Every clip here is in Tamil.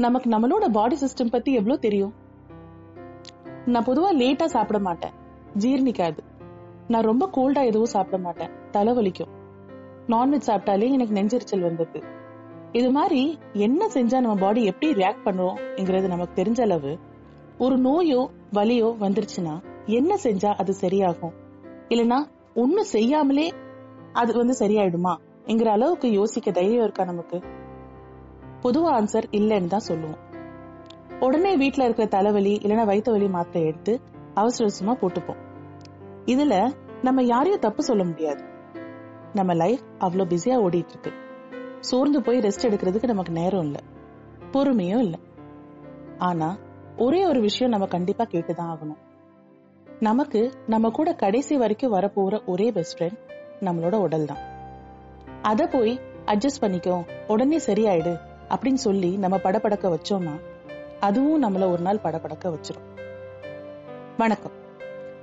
நமக்கு நம்மளோட பாடி சிஸ்டம் பத்தி எவ்வளவு தெரியும்? நான் பொதுவா லேட்டா சாப்பிட மாட்டேன். ஜீர்ணிக்காது. நான் ரொம்ப கோல்டா எதுவும் சாப்பிட மாட்டேன். தலைவலிக்கும் நான்வெஜ் சாப்பிட்டாலே எனக்கு நெஞ்செரிச்சல் வந்தது. இது மாதிரி என்ன செஞ்சா நம்ம பாடி எப்படி ரியாக்ட் பண்ணுவோம்ங்கிறது நமக்கு தெரிஞ்ச அளவு ஒரு நோயோ வலியோ வந்துருச்சுன்னா என்ன செஞ்சா அது சரியாகும்? இல்லனா ஒண்ணு செய்யாமலே அது வந்து சரியாயிடுமா? என்கிற அளவுக்கு யோசிக்க தைரியம் இருக்கா நமக்கு? பொதுவா ஆன்சர் இல்லைன்னு தான் சொல்லுவோம். உடனே வீட்ல இருக்கிற தலைவலி இல்லைன்னா வயிற்று வலி மாத்திரை எடுத்து அவசர அவசரமா போட்டுப்போம். இதுல நம்ம யாரையும் தப்பு சொல்ல முடியாது. நம்ம லைஃப் அவ்வளோ பிஸியா ஓடிட்டு இருக்கு சோர்ந்து போய் ரெஸ்ட் எடுக்கிறதுக்கு நமக்கு நேரம் இல்ல. பொறுமையும் இல்ல. ஆனா ஒரே ஒரு விஷயம் நம்ம கண்டிப்பா கேட்டுதான் ஆகணும். நமக்கு நம்ம கூட கடைசி வரைக்கும் வரப்போற ஒரே பெஸ்ட் ஃப்ரெண்ட் நம்மளோட உடல் தான் அத போய் அட்ஜஸ்ட் பண்ணிக்கோ. உடனே சரியாயிடு. அப்படின்னு சொல்லி நம்ம படபடக்க வச்சோம்னா அதுவும் நம்மள ஒரு நாள் படபடக்க வச்சிரும். வணக்கம்.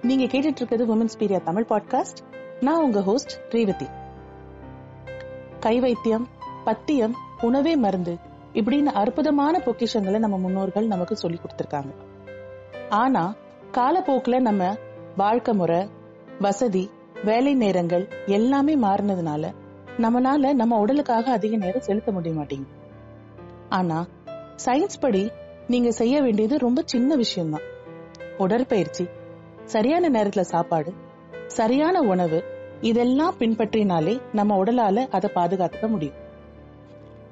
நீங்க கேட்டுட்டு இருக்கிறது உமன்ஸ் பீரியா தமிழ் பாட்காஸ்ட் நான் உங்க ஹோஸ்ட் ரேவதி. கை வைத்தியம் பத்தியம் உணவே மருந்து இப்படின்னு அற்புதமான பொக்கிஷங்களை நம்ம முன்னோர்கள் நமக்கு சொல்லி கொடுத்திருக்காங்க. ஆனா காலப்போக்குல நம்ம வாழ்க்கை முறை வசதி வேலை நேரங்கள் எல்லாமே மாறினதுனால நம்மனால நம்ம உடலுக்காக அதிக நேரம் செலுத்த முடிய மாட்டேங்குது. ஆனா சயின்ஸ் படி நீங்க செய்ய வேண்டியது ரொம்ப சின்ன விஷயம்தான். உடற்பயிற்சி சரியான நேரத்துல சாப்பாடு சரியான உணவு இதெல்லாம் பின்பற்றினாலே நம்ம உடலால அதை பாதுகாத்துக்க முடியும்.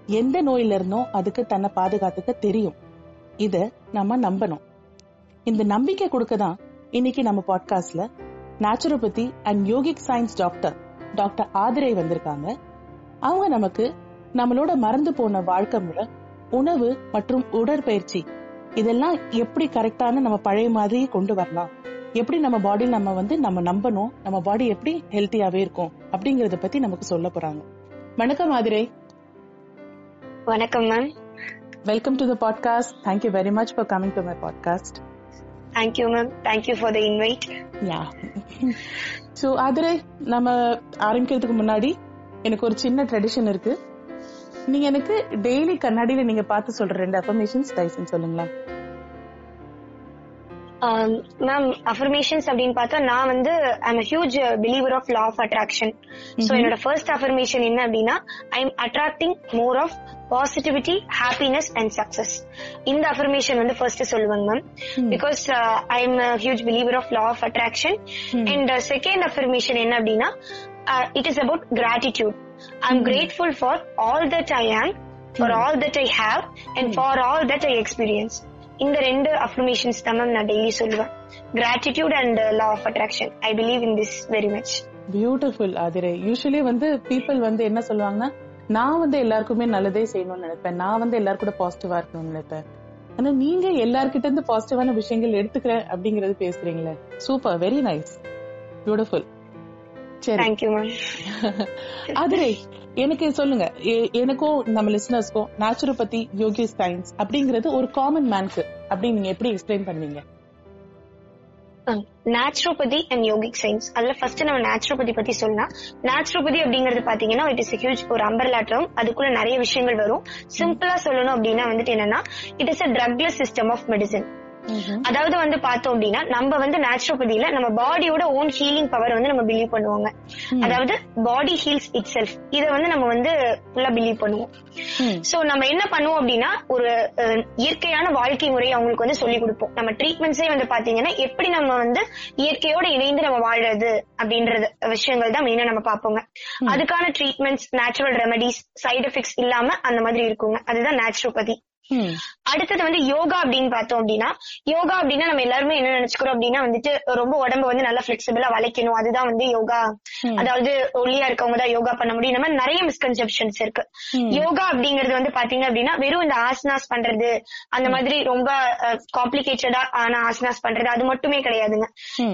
எந்த நோயில இருந்தும் அதுக்கு தன்னை பாதுகாத்துக்க தெரியும். இத நம்ம நம்பணும். இந்த நம்பிக்கை கொடுக்க தான் இன்னைக்கு நம்ம பாட்காஸ்ட்ல naturopathy and yogic science doctor doctor Aadhirai வந்திருக்காங்க. அவங்க நமக்கு நம்மளோட மறந்து போன வாழ்க்கை முறை உணவு மற்றும் உடற்பயிற்சி. இதெல்லாம் எப்படி கரெக்டான நம்ம பழைய மாதிரி கொண்டு வரலாம்? எப்படி நம்ம பாடி நம்ம வந்து நம்ம நம்பணும்? நம்ம பாடி எப்படி ஹெல்த்தியாவே இருக்கும்? அப்படிங்கறத பத்தி நமக்கு சொல்ல போறாங்க. வணக்கம் ஆதிரை. வணக்கம் ma'am welcome to the podcast thank you very much for coming to my podcast thank you ma'am thank you for the invite yeah so Aadhirai நம்ம ஆரம்பிக்கிறதுக்கு முன்னாடி எனக்கு ஒரு சின்ன ட்ரெடிஷன் இருக்கு. நீங்க எனக்கு டெய்லி கண்ணாடியில நீங்க பார்த்து சொல்ற ரெண்டு அஃபர்மேஷன்ஸ் டைசன் சொல்லுங்களேன். மேம் அஃபர்மேஷன்ஸ் அப்படின்னு பார்த்தா நான் வந்து I'm huge believer of law of attraction so என்னோட ஃபர்ஸ்ட் அஃபர்மேஷன் என்ன அப்படின்னா I am attracting more of positivity happiness and success இந்த அஃபர்மேஷன் வந்து ஃபர்ஸ்ட் சொல்லுவாங்க ma'am because I am huge believer of law of attraction and second affirmation என்ன அப்படின்னா it is about gratitude I am grateful for all that I am for all that I have and for all that I experience இந்த ரெண்டு அஃபர்மேஷன்ஸ் தான் மேம் நான் டெய்லி சொல்லுவேன். Gratitude and law of attraction I believe in this very much beautiful Aadhirai. Usually வந்து பீப்புள் வந்து என்ன சொல்லுவாங்கன்னா நான் வந்து எல்லாருக்குமே நல்லதே செய்யணும்னு நினைப்பேன். நான் வந்து எல்லாரும் கூட பாசிட்டிவா இருக்கணும்னு நினைப்பேன். ஆனா நீங்க எல்லார்கிட்ட இருந்து பாசிட்டிவான விஷயங்கள் எடுத்துக்கிறேன் அப்படிங்கறது பேசுறீங்களே. சூப்பர் வெரி நைஸ் பியூட்டிஃபுல் சரி. ஆதிரை எனக்கு சொல்லுங்க. எனக்கும் நம்ம லிசனர்ஸ்க்கும் நேச்சுரோபதி யோகி சயின்ஸ் அப்படிங்கறது ஒரு காமன் மேனுக்கு அப்படின்னு நீங்க எப்படி எக்ஸ்பிளைன் பண்ணுவீங்க? நேச்சுரோபதி அண்ட் யோகிக் சயின்ஸ் அதுல ஃபர்ஸ்ட் நம்ம நேச்சுரோபதி பத்தி சொல்லலாம். நேச்சுரோபதி அப்படிங்கிறது பாத்தீங்கன்னா இட் இஸ் ஹியூஜ் ஒரு அம்பர்லா டேர்ம் அதுக்குள்ள நிறைய விஷயங்கள் வரும். சிம்பிளா சொல்லணும் அப்படின்னா வந்துட்டு என்னன்னா it is a drugless system of medicine அதாவது வந்து பார்த்தோம் அப்படின்னா நம்ம வந்து நேச்சுரோபதியில நம்ம பாடியோட ஓன் ஹீலிங் பவர் வந்து நம்ம பிலீவ் பண்ணுவாங்க. அதாவது பாடி ஹீல்ஸ் இட் செல்ஃப் இத வந்து நம்ம வந்து ஃபுல்லா பிலீவ் பண்ணுவோம். சோ நம்ம என்ன பண்ணுவோம் அப்படின்னா ஒரு இயற்கையான வாழ்க்கை முறையை அவங்களுக்கு வந்து சொல்லி கொடுப்போம். நம்ம ட்ரீட்மெண்ட்ஸே வந்து பாத்தீங்கன்னா எப்படி நம்ம வந்து இயற்கையோட இணைந்து நம்ம வாழறது அப்படின்றது விஷயங்கள் தான் மெயினா நம்ம பார்ப்போங்க. அதுக்கான treatments natural remedies side effects இல்லாம அந்த மாதிரி இருக்குங்க. அதுதான் நேச்சுரோபதி. அடுத்தது வந்து யோகா அப்படின்னு பார்த்தோம் அப்படின்னா யோகா அப்படின்னா நம்ம எல்லாருமே என்ன நினைச்சுக்கிறோம் அப்படின்னா வந்துட்டு ரொம்ப உடம்ப வந்து நல்லா பிளெக்சிபிளா வளைக்கணும். அதுதான் வந்து யோகா. அதாவது ஒல்லியா இருக்கவங்க தான் யோகா பண்ண முடியும். மாதிரி நிறைய மிஸ்கன்செப்ஷன்ஸ் இருக்கு. யோகா அப்படிங்கிறது வந்து பாத்தீங்க அப்படின்னா வெறும் இந்த ஆசனாஸ் பண்றது அந்த மாதிரி ரொம்ப காம்ப்ளிகேட்டடா ஆன ஆசனாஸ் பண்றது அது மட்டுமே கிடையாதுங்க.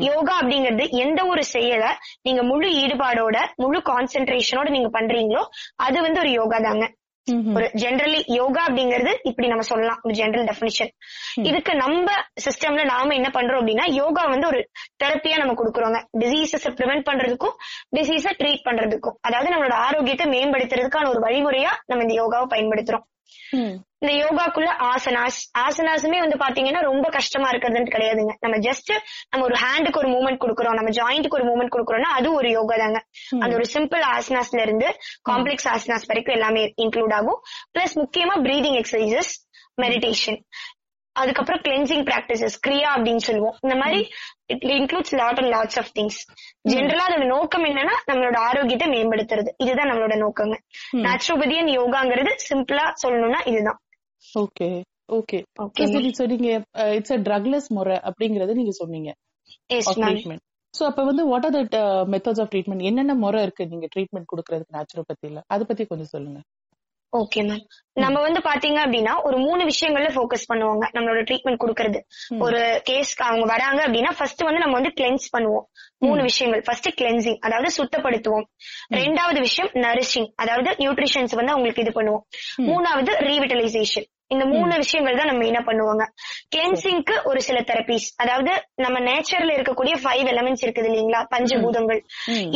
யோகா அப்படிங்கிறது எந்த ஒரு செயலை நீங்க முழு ஈடுபாடோட முழு கான்சென்ட்ரேஷனோட நீங்க பண்றீங்களோ அது வந்து ஒரு யோகா தாங்க. ஒரு ஜென்ரலி யோகா அப்படிங்கிறது இப்படி நம்ம சொல்லலாம் ஒரு ஜெனரல் டெபினிஷன் இதுக்கு நம்ம சிஸ்டம்ல நாம என்ன பண்றோம் அப்படின்னா யோகா வந்து ஒரு தெரப்பியா நம்ம கொடுக்குறோங்க. டிசீசஸ் ப்ரிவென்ட் பண்றதுக்கும் டிசீஸ ட்ரீட் பண்றதுக்கும். அதாவது நம்மளோட ஆரோக்கியத்தை மேம்படுத்துறதுக்கான ஒரு வழிமுறையா நம்ம இந்த யோகாவை பயன்படுத்துறோம். இந்த யோகாக்குள்ள ஆசனாஸ் ஆசனாஸுமே வந்து பாத்தீங்கன்னா ரொம்ப கஷ்டமா இருக்கிறதுன்னு கிடையாதுங்க. நம்ம ஜஸ்ட் நம்ம ஒரு ஹேண்டுக்கு ஒரு மூவ்மெண்ட் கொடுக்குறோம் நம்ம ஜாயிண்ட்டுக்கு ஒரு மூவ்மெண்ட் கொடுக்குறோம்னா அது ஒரு யோகா தாங்க. அந்த ஒரு சிம்பிள் ஆசனாஸ்ல இருந்து காம்ப்ளெக்ஸ் ஆசனாஸ் வரைக்கும் எல்லாமே இன்க்ளூட் ஆகும். பிளஸ் முக்கியமா பிரீதிங் எக்ஸசைசஸ் மெடிடேஷன் அதுக்கப்புறம் கிளென்சிங் பிராக்டிசஸ் கிரியா அப்படின்னு சொல்லுவோம். இந்த மாதிரி it includes lot and lots of things ஜென்ரலா அதோட நோக்கம் என்னன்னா நம்மளோட ஆரோக்கியத்தை மேம்படுத்துறது. இதுதான் நம்மளோட நோக்கங்க. நேச்சுரோபதியன் யோகாங்கிறது சிம்பிளா சொல்லணும்னா இதுதான். Okay okay. ஓகே சரி சொன்னீங்க இட்ஸ் அ ட்ரக்லெஸ் முறை அப்படிங்கறது நீங்க சொன்னீங்க. ட்ரீட்மெண்ட் சோ அப்ப வந்து what are that methods of treatment என்னென்ன முறை இருக்கு நீங்க ட்ரீட்மெண்ட் கொடுக்கறதுக்கு நேச்சுரோபதியில அத பத்தி கொஞ்சம் சொல்லுங்க. ஓகே மேம் நம்ம வந்து பாத்தீங்க அப்படின்னா ஒரு மூணு விஷயங்கள்ல ஃபோக்கஸ் பண்ணுவாங்க நம்மளோட ட்ரீட்மெண்ட் கொடுக்கறது. ஒரு கேஸ்க்கு அவங்க வராங்க அப்படின்னா ஃபர்ஸ்ட் வந்து நம்ம வந்து கிளென்ஸ் பண்ணுவோம். மூணு விஷயங்கள். ஃபர்ஸ்ட் கிளென்சிங் அதாவது சுத்தப்படுத்துவோம். ரெண்டாவது விஷயம் நரிஷிங் அதாவது நியூட்ரிஷன்ஸ் வந்து அவங்களுக்கு இது பண்ணுவோம். மூணாவது ரீவிட்டலைசேஷன் இந்த மூணு விஷயங்கள் தான் நம்ம என்ன பண்ணுவாங்க. கிளென்சிங்க்கு ஒரு சில தெரபிஸ் அதாவது நம்ம நேச்சர்ல இருக்கக்கூடிய ஃபைவ் எலமெண்ட்ஸ் இருக்குது இல்லைங்களா? பஞ்சபூதங்கள்.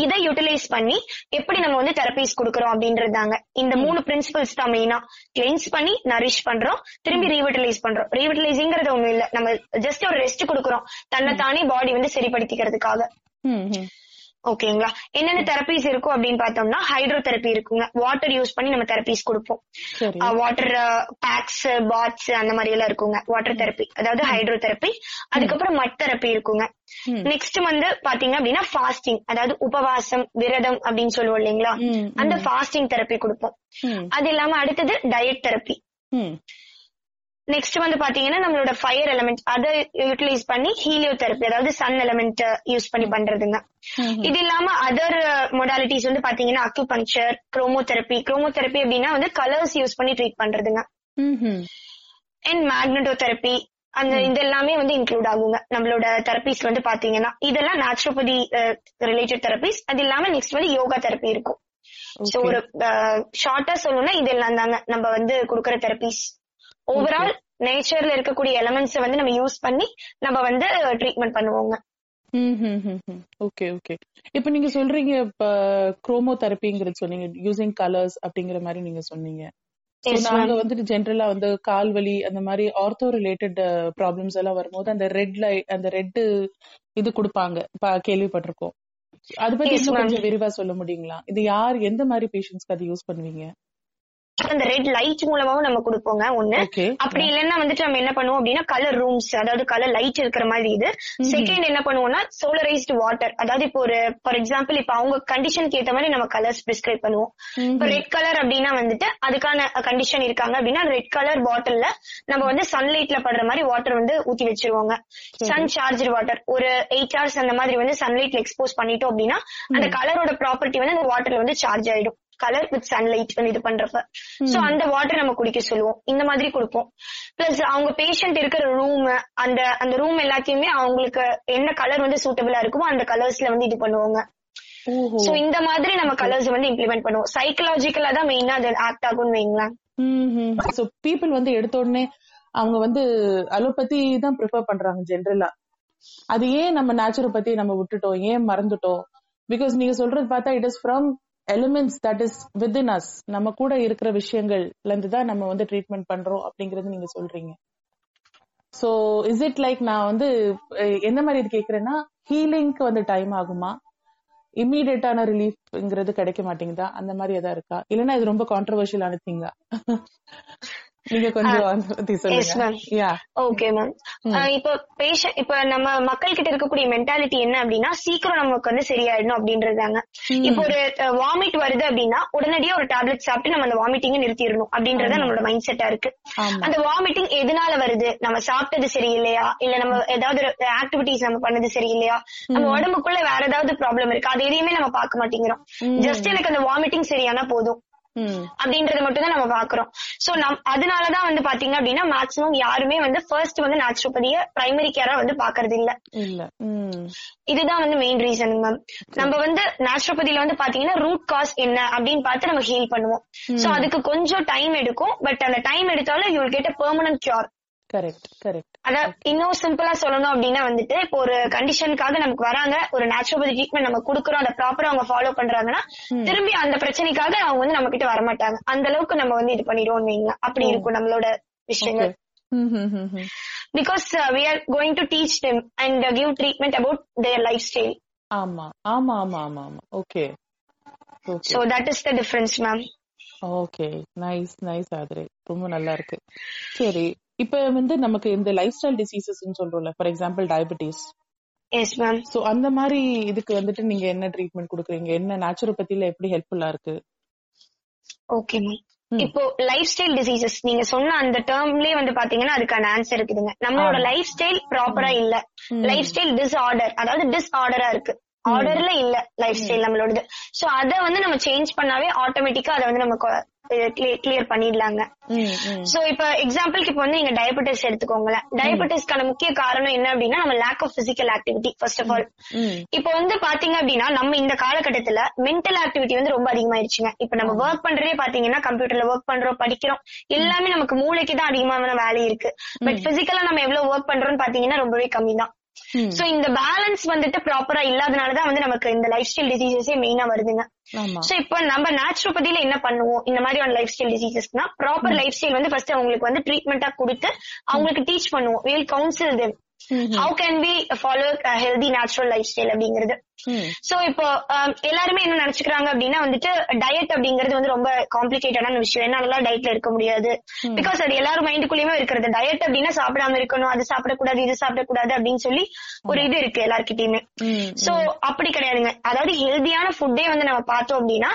இதை யூட்டிலைஸ் பண்ணி எப்படி நம்ம வந்து தெரபிஸ் கொடுக்கறோம் அப்படின்றதாங்க இந்த மூணு பிரின்சிபல்ஸ் தான் மெயினா கிளென்ஸ் பண்ணி நரிஷ் பண்றோம் திரும்பி ரீவிட்டலைஸ் பண்றோம். ரீவிட்டலைசிங்கிறது ஒண்ணும் இல்ல. நம்ம ஜஸ்ட் ஒரு ரெஸ்ட் கொடுக்கறோம். தன்னை தானே பாடி வந்து சரிப்படுத்திக்கிறதுக்காக. ஓகேங்களா? என்னென்ன தெரபிஸ் இருக்கும் அப்படின்னு பார்த்தோம்னா ஹைட்ரோ தெரப்பி இருக்குங்க. வாட்டர் யூஸ் பண்ணி நம்ம தெரபிஸ் கொடுப்போம். வாட்டர் பேக்ஸ் பாட்ஸ் அந்த மாதிரி எல்லாம் இருக்குங்க. வாட்டர் தெரப்பி அதாவது ஹைட்ரோ தெரப்பி அதுக்கப்புறம் மட் தெரப்பி இருக்குங்க. நெக்ஸ்ட் வந்து பாத்தீங்க அப்படின்னா ஃபாஸ்டிங் அதாவது உபவாசம் விரதம் அப்படின்னு சொல்லுவோம் இல்லைங்களா? அந்த ஃபாஸ்டிங் தெரப்பி கொடுப்போம். அது இல்லாம அடுத்தது டயட் தெரப்பி. நெக்ஸ்ட் வந்து பாத்தீங்கன்னா நம்மளோட ஃபயர் எலமெண்ட் அதை யூட்டிலைஸ் பண்ணி ஹீலியோ தெரப்பி அதாவது சன் எலமெண்ட் யூஸ் பண்ணி பண்றதுங்க. இது இல்லாம அதர் மொடாலிட்டிஸ் வந்து பாத்தீங்கன்னா அக்குபங்க்சர் குரோமோதெரப்பி குரோமோதெரப்பி அப்படின்னா வந்து கலர்ஸ் யூஸ் பண்ணி ட்ரீட் பண்றதுங்க. அண்ட் மேக்னட்டோ தெரப்பி அந்த இது எல்லாமே வந்து இன்க்ளூட் ஆகுங்க. நம்மளோட தெரபிஸ் வந்து பாத்தீங்கன்னா இதெல்லாம் நேச்சுரோபதி ரிலேட்டட் தெரபிஸ் அது இல்லாம நெக்ஸ்ட் வந்து யோகா தெரப்பி இருக்கும். சோ. ஒரு ஷார்ட்டா சொல்லணும்னா இது எல்லாம் தாங்க நம்ம வந்து கொடுக்கற தெரபிஸ் ஓவரால் நேச்சர்ல இருக்கக்கூடிய எலமெண்ட்ஸ் வந்து நம்ம யூஸ் பண்ணி நம்ம வந்து ட்ரீட்மெண்ட் பண்ணுவோங்க. ஓகே ஓகே இப்ப நீங்க சொல்றீங்க இப்ப குரோமோ தெரப்பிங்கிறது சொன்னீங்க யூசிங் கலர்ஸ் அப்படிங்கிற மாதிரி நீங்க சொன்னீங்க. நாங்க. வந்துட்டு ஜென்ரலா வந்து கால் வலி அந்த மாதிரி ஆர்த்தோ ரிலேட்டட் ப்ராப்ளம்ஸ் எல்லாம் வரும்போது அந்த ரெட் லைட் அந்த ரெட் இது கொடுப்பாங்க. கேள்விப்பட்டிருக்கோம். அது பத்தி இன்னும். கொஞ்சம் விரிவா சொல்ல முடியுங்களா? இது யார் எந்த மாதிரி பேஷண்ட்ஸ்க்கு அது யூஸ் பண்ணுவீங்க? அந்த ரெட் லைட் மூலமாவும் நம்ம கொடுப்போங்க ஒண்ணு. அப்படி இல்லைன்னா வந்துட்டு நம்ம என்ன பண்ணுவோம் அப்படின்னா கலர் ரூம்ஸ் அதாவது கலர் லைட் இருக்கிற மாதிரி இது. செகண்ட் என்ன பண்ணுவோம்னா சோலரைஸ்டு வாட்டர் அதாவது இப்போ ஒரு ஃபார் எக்ஸாம்பிள் இப்போ அவங்க கண்டிஷனுக்கு ஏத்த மாதிரி நம்ம கலர்ஸ் பிரிஸ்கிரைப் பண்ணுவோம். இப்போ ரெட் கலர் அப்படின்னா வந்துட்டு அதுக்கான கண்டிஷன் இருக்காங்க அப்படின்னா ரெட் கலர் பாட்டில்ல நம்ம வந்து சன்லைட்ல படுற மாதிரி வாட்டர் வந்து ஊத்தி வச்சிருவாங்க. சன் சார்ஜர் வாட்டர் ஒரு எயிட் ஹவர்ஸ் அந்த மாதிரி வந்து சன்லைட்ல எக்ஸ்போஸ் பண்ணிட்டோம் அப்படின்னா அந்த கலரோட ப்ராப்பர்ட்டி வந்து அந்த வாட்டர்ல வந்து சார்ஜ் ஆயிடும். கலர் வித் சன்லைட் வந்து இது பண்றப்ப. சோ அந்த வாட்டர் நம்ம குடிக்க சொல்லுவோம். இந்த மாதிரி கொடுப்போம். பிளஸ் அவங்க பேஷண்ட் இருக்கிற ரூம் அந்த அந்த ரூம் எல்லாத்தையுமே அவங்களுக்கு என்ன கலர் வந்து சூட்டபிளா இருக்குமோ அந்த கலர்ஸ்ல வந்து இது பண்ணுவாங்க. சோ இந்த மாதிரி நம்ம கலர்ஸ் வந்து இம்ப்ளிமெண்ட் பண்ணுவோம். சைக்கலாஜிக்கலா தான் மெயினா அது ஆக்ட் ஆகும்னு வைங்களேன். சோ பீப்புள் வந்து எடுத்த உடனே அவங்க வந்து அலோபதி தான் ப்ரிஃபர் பண்றாங்க ஜென்ரலா அது ஏன் நம்ம நேச்சுரோபதி நம்ம விட்டுட்டோம்? ஏன் மறந்துட்டோம்? பிகாஸ் நீங்க சொல்றது பார்த்தா it is from elements that is within us நம்ம கூட இருக்கிற விஷயங்கள்ல இருந்து தான் நம்ம வந்து ட்ரீட்மெண்ட் பண்றோம் அப்படிங்கறது நீங்க சொல்றீங்க. சோ இஸ் இட் லைக் நான் வந்து எந்த மாதிரி இது கேக்குறேன்னா ஹீலிங்க்கு வந்து டைம் ஆகுமா? இம்மீடியட்டான ரிலீஃப்ங்கிறது கிடைக்க மாட்டேங்குதா? அந்த மாதிரி ஏதாவது இருக்கா? இல்லைன்னா இது ரொம்ப கான்ட்ரவர்ஷியலான திங்கா நீங்க கொஞ்சம் ஓகே மேம் இப்ப பேஷண்ட் இப்ப நம்ம மக்கள் கிட்ட இருக்கக்கூடிய மென்டாலிட்டி என்ன அப்படின்னா சீக்கிரம் நமக்கு வந்து சரியாயிடணும் அப்படின்றதாங்க இப்போ ஒரு வாமிட் வருது அப்படின்னா உடனடியா ஒரு டேப்லெட் சாப்பிட்டு நம்ம அந்த வாமிட்டிங்க நிறுத்திடணும் அப்படின்றத நம்மளோட மைண்ட் செட்டா இருக்கு. அந்த வாமிட்டிங் எதனால வருது? நம்ம சாப்பிட்டது சரியில்லையா? இல்ல நம்ம ஏதாவது ஆக்டிவிட்டிஸ் நம்ம பண்ணது சரியில்லையா? நம்ம உடம்புக்குள்ள வேற ஏதாவது ப்ராப்ளம் இருக்கு? அது எதையுமே நம்ம பார்க்க மாட்டேங்கிறோம். ஜஸ்ட் எனக்கு அந்த வாமிட்டிங் சரியானா போதும். அப்படின்றத மட்டும் தான் நம்ம பாக்குறோம் சோ நம் அதனாலதான் வந்து பாத்தீங்க அப்படின்னா மேக்ஸிமம் யாருமே வந்து ஃபர்ஸ்ட் வந்து நேச்சுரோபதிய பிரைமரி கேரா வந்து பாக்குறது இல்ல. இதுதான் வந்து மெயின் ரீசன் மேம் நம்ம வந்து நேச்சுரோபதியில வந்து பாத்தீங்கன்னா ரூட் காஸ் என்ன அப்படின்னு பார்த்து நம்ம ஹீல் பண்ணுவோம். சோ அதுக்கு கொஞ்சம் டைம் எடுக்கும். பட் அந்த டைம் எடுத்தாலும் you get a permanent cure correct correct அதான் இன்னும் சிம்பிளா சொல்லணும் அப்படின்னா வந்துட்டு இப்போ ஒரு கண்டிஷனுக்காக நமக்கு வராங்க ஒரு நேச்சுரோபதி ட்ரீட்மெண்ட் நம்ம குடுக்குறோம் அதை ப்ராப்பரா அவங்க ஃபாலோ பண்றாங்கன்னா திரும்பி அந்த பிரச்சனைக்காக அவங்க வந்து நம்ம கிட்ட வரமாட்டாங்க. அந்த அளவுக்கு நம்ம வந்து இது பண்ணிடுவோம் வைங்களேன் அப்படி இருக்கும் நம்மளோட விஷயங்கள். Because we are going to teach them and give treatment about their life style ஆமா ஆமா ஆமா ஆமா ஆமா. Okay okay so that is the difference ma'am okay nice nice ஆதிரே. ரொம்ப நல்லா இருக்கு. சரி இப்ப வந்து நமக்கு இந்த லைஃப் ஸ்டைல் டிசீசஸ் சொல்றோம்ல for example diabetes yes ma'am so அந்த மாதிரி இதுக்கு வந்துட்டு நீங்க என்ன ட்ரீட்மெண்ட் கொடுக்குறீங்க? என்ன நேச்சுரோபதியில எப்படி ஹெல்ப்ஃபுல்லா இருக்கு? Okay ma'am. இப்போ லைஃப் ஸ்டைல் டிசீசஸ் நீங்க சொன்ன அந்த டேர்ம்லயே வந்து பாத்தீங்கன்னா அதுக்கான ஆன்சர் இருக்குதுங்க. நம்மளோட. லைஃப் ஸ்டைல் ப்ராப்பரா இல்ல. லைஃப் ஸ்டைல் டிஸ்ஆர்டர் அதாவது டிஸ்ஆர்டரா இருக்கு. ஆர்டர்ல இல்ல லைஃப் ஸ்டைல் நம்மளோடது. சோ அத வந்து நம்ம சேஞ்ச் பண்ணாவே ஆட்டோமேட்டிக்கா அதை வந்து நம்ம கிளியர் பண்ணிடலாங்க. சோ இப்ப எக்ஸாம்பிளுக்கு இப்ப வந்து நீங்க டயபெட்டிஸ் எடுத்துக்கோங்களேன். டயபெட்டிஸ்க்கான முக்கிய காரணம் என்ன அப்படின்னா நம்ம lack of physical activity first of all. இப்ப வந்து பாத்தீங்க அப்படின்னா நம்ம இந்த காலகட்டத்துல மென்டல் ஆக்டிவிட்டி வந்து ரொம்ப அதிகமாயிருச்சுங்க. இப்ப நம்ம ஒர்க் பண்றதே பாத்தீங்கன்னா கம்ப்யூட்டர்ல ஒர்க் பண்றோம் படிக்கிறோம். எல்லாமே நமக்கு மூளைக்கு தான் அதிகமான வேலை இருக்கு. பட் பிசிக்கலா நம்ம எவ்வளவு ஒர்க் பண்றோம்னு பாத்தீங்கன்னா ரொம்பவே கம்மி தான். சோ இந்த பேலன்ஸ் வந்துட்டு ப்ராப்பரா இல்லாதனாலதான் வந்து நமக்கு இந்த லைஃப் ஸ்டைல் டிசீசஸே மெயினா வருதுங்க. சோ இப்போ நம்ம நேச்சுரோபதியில என்ன பண்ணுவோம்? இந்த மாதிரியான லைஃப் ஸ்டைல் டிசீசஸ்னா ப்ராப்பர் லைஃப் ஸ்டைல் வந்து ஃபர்ஸ்ட் அவங்களுக்கு வந்து ட்ரீட்மெண்டா கொடுத்து அவங்களுக்கு டீச் பண்ணுவோம். Will counsel them how can be follow healthy natural life style அப்படிங்கிறது. சோ இப்போ ஆம், எல்லாருமே என்ன நினைச்சுக்கிறாங்க அப்படின்னா வந்துட்டு டயட் அப்படிங்கிறது வந்து ரொம்ப காம்ப்ளிகேட்டடான விஷயம். என்னால டயட்ல இருக்க முடியாது. பிகாஸ் அது எல்லாரும் மைண்டுக்குள்ளயுமே இருக்கிறது. டயட் அப்படின்னா சாப்பிடாம இருக்கணும் அது சாப்பிடக்கூடாது இது சாப்பிடக்கூடாது அப்படின்னு சொல்லி ஒரு இது இருக்கு எல்லார்கிட்டயுமே. சோ அப்படி கிடையாதுங்க. அதாவது ஹெல்தியான ஃபுட்டே வந்து நம்ம பார்த்தோம் அப்படின்னா.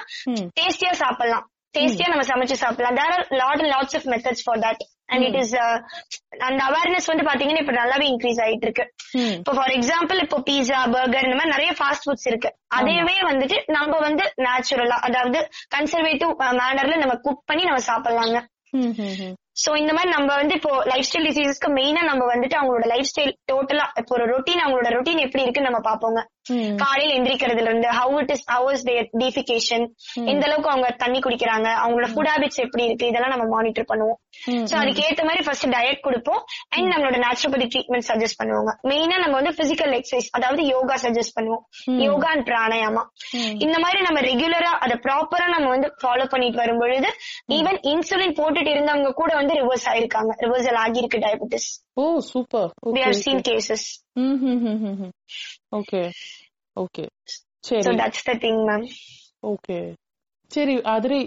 டேஸ்டியா சாப்பிடலாம். டேஸ்டியா நம்ம சமைச்சு சாப்பிடலாம். There are lot and lots of methods for that and it is அந்த அவேர்னஸ் வந்து பாத்தீங்கன்னா இப்ப நல்லாவே இன்க்ரீஸ் ஆயிட்டு இருக்கு. இப்போ ஃபார் எக்ஸாம்பிள் இப்போ பீஸா பர்கர் இந்த மாதிரி நிறைய ஃபாஸ்ட் ஃபுட்ஸ் இருக்கு. அதையவே வந்துட்டு நம்ம வந்து நேச்சுரலா அதாவது கன்சர்வேட்டிவ் மேனர்ல நம்ம குக் பண்ணி நம்ம சாப்பிடலாங்க. ம், ம், ம். சோ இந்த மாதிரி நம்ம வந்து இப்போ லைஃப் ஸ்டைல் டிசீசஸ்க்கு மெயினா நம்ம வந்துட்டு அவங்களோட லைஃப் ஸ்டைல் டோட்டலா இப்போ ஒரு ரொட்டீன் அவங்களோட ரொட்டீன் எப்படி இருக்குன்னு நம்ம பாப்போங்க. காலையில எந்திரிக்கிறதுல இருந்து how it is how is their defecation எந்த அளவுக்கு அவங்க தண்ணி குடிக்கிறாங்க அவங்களோட ஃபுட் ஹாபிட்ஸ் எப்படி இருக்கு இதெல்லாம் நம்ம மானிட்டர் பண்ணுவோம். சோ அதுக்கு ஏத்த மாதிரி ஃபர்ஸ்ட் டயட் கொடுப்போம். அண்ட் நம்மளோட நேச்சுரோபதி ட்ரீட்மெண்ட் சஜஸ்ட் பண்ணுவாங்க. மெயினா நம்ம வந்து பிசிக்கல் எக்ஸசைஸ் அதாவது யோகா சஜஸ்ட் பண்ணுவோம். யோகா அண்ட் பிராணாயாமா இந்த மாதிரி நம்ம ரெகுலரா அதை ப்ராப்பரா நம்ம வந்து ஃபாலோ பண்ணிட்டு வரும் பொழுது ஈவன் இன்சுலின் போட்டுட்டு இருந்தவங்க கூட வந்து ரிவர்ஸ் ஆயிருக்காங்க. ரிவர்சல் ஆகியிருக்கு diabetes oh super we okay have seen cases. Okay okay சரி. that's the thing ma'am. Okay சரி அதிரி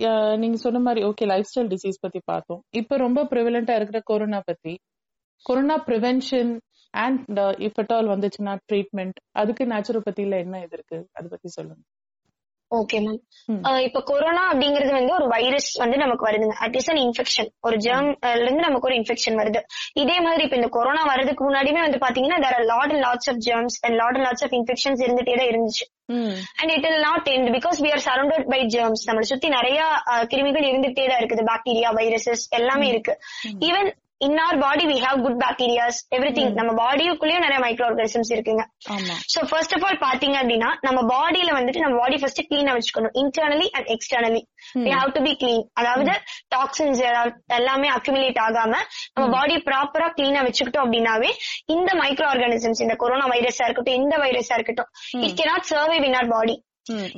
நீங்க சொன்ன மாதிரி ஓகே லைஃப் ஸ்டைல் டிசீஸ் பத்தி பார்த்தோம். இப்ப ரொம்ப ப்ரிவலண்டா இருக்கிற கொரோனா பத்தி corona prevention and if at all வந்துச்சுன்னா ட்ரீட்மெண்ட் அதுக்கு நேச்சுரோபதியில என்ன இது இருக்கு அதை பத்தி சொல்லுங்க. ஓகே மேம் ம். இப்ப கொரோனா அப்படிங்கிறது வந்து ஒரு வைரஸ் வந்து நமக்கு வருதுங்க அட் இஸ் அன் இன்ஃபெக்ஷன் ஒரு ஜெர்ம் இருந்து நமக்கு ஒரு இன்ஃபெக்ஷன் வருது. இதே மாதிரி இப்ப இந்த கொரோனா வர்றதுக்கு முன்னாடியுமே வந்து பாத்தீங்கன்னா there are lot and lots of germs and lot and lots of infections இருந்துட்டே தான் இருந்துச்சு. And it will not end because we are surrounded by germs நம்மளை சுத்தி நிறைய அஹ், கிருமிகள் இருந்துட்டே தான் இருக்குது. பாக்டீரியா வைரஸஸ் எல்லாமே இருக்கு. Even in our body we have good bacterias every நம்ம பாடிக்குள்ளேயும் நிறைய மைக்ரோ ஆர்கானிசம்ஸ் இருக்குங்க சோ ஃபர்ஸ்ட் ஆஃப் ஆல் பாத்தீங்க அப்படின்னா நம்ம பாடியில வந்துட்டு நம்ம பாடி ஃபர்ஸ்ட் கிளீனா வச்சுக்கணும். Internally and externally have to be clean. அதாவது டாக்ஸின்ஸ் எல்லாமே அக்யூமுலேட் ஆகாம நம்ம பாடி ப்ராப்பரா கிளீனா வச்சுக்கிட்டோம் அப்படின்னாவே இந்த மைக்ரோ ஆர்கானிசம்ஸ் இந்த கொரோனா வைரஸா இருக்கட்டும் எந்த வைரஸா இருக்கட்டும் it cannot survive in our body ம்